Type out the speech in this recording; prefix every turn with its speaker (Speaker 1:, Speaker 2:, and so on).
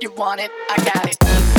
Speaker 1: You want it, I got it.